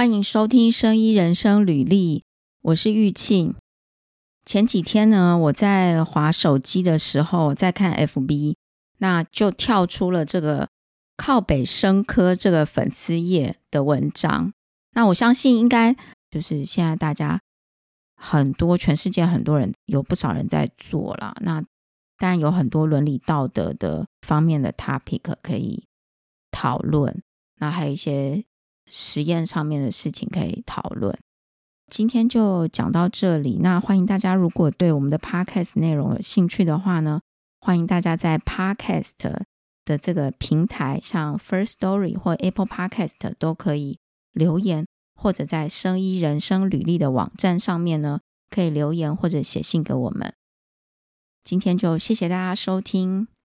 欢迎收听《生医人生履历》，我是玉庆。前几天呢，我在滑手机的时候，在看 FB，那就跳出了这个靠北生科这个粉丝页的文章。那我相信，应该就是现在大家很多全世界很多人有不少人在做了。那当然有很多伦理道德的方面的 topic 可以讨论，那还有一些。实验上面的事情可以讨论，今天就讲到这里。那欢迎大家，如果对我们的 Podcast 内容有兴趣的话呢，欢迎大家在 Podcast 的这个平台，像 First Story 或 Apple Podcast 都可以留言，或者在生医人生履历的网站上面呢，可以留言或者写信给我们。今天就谢谢大家收听。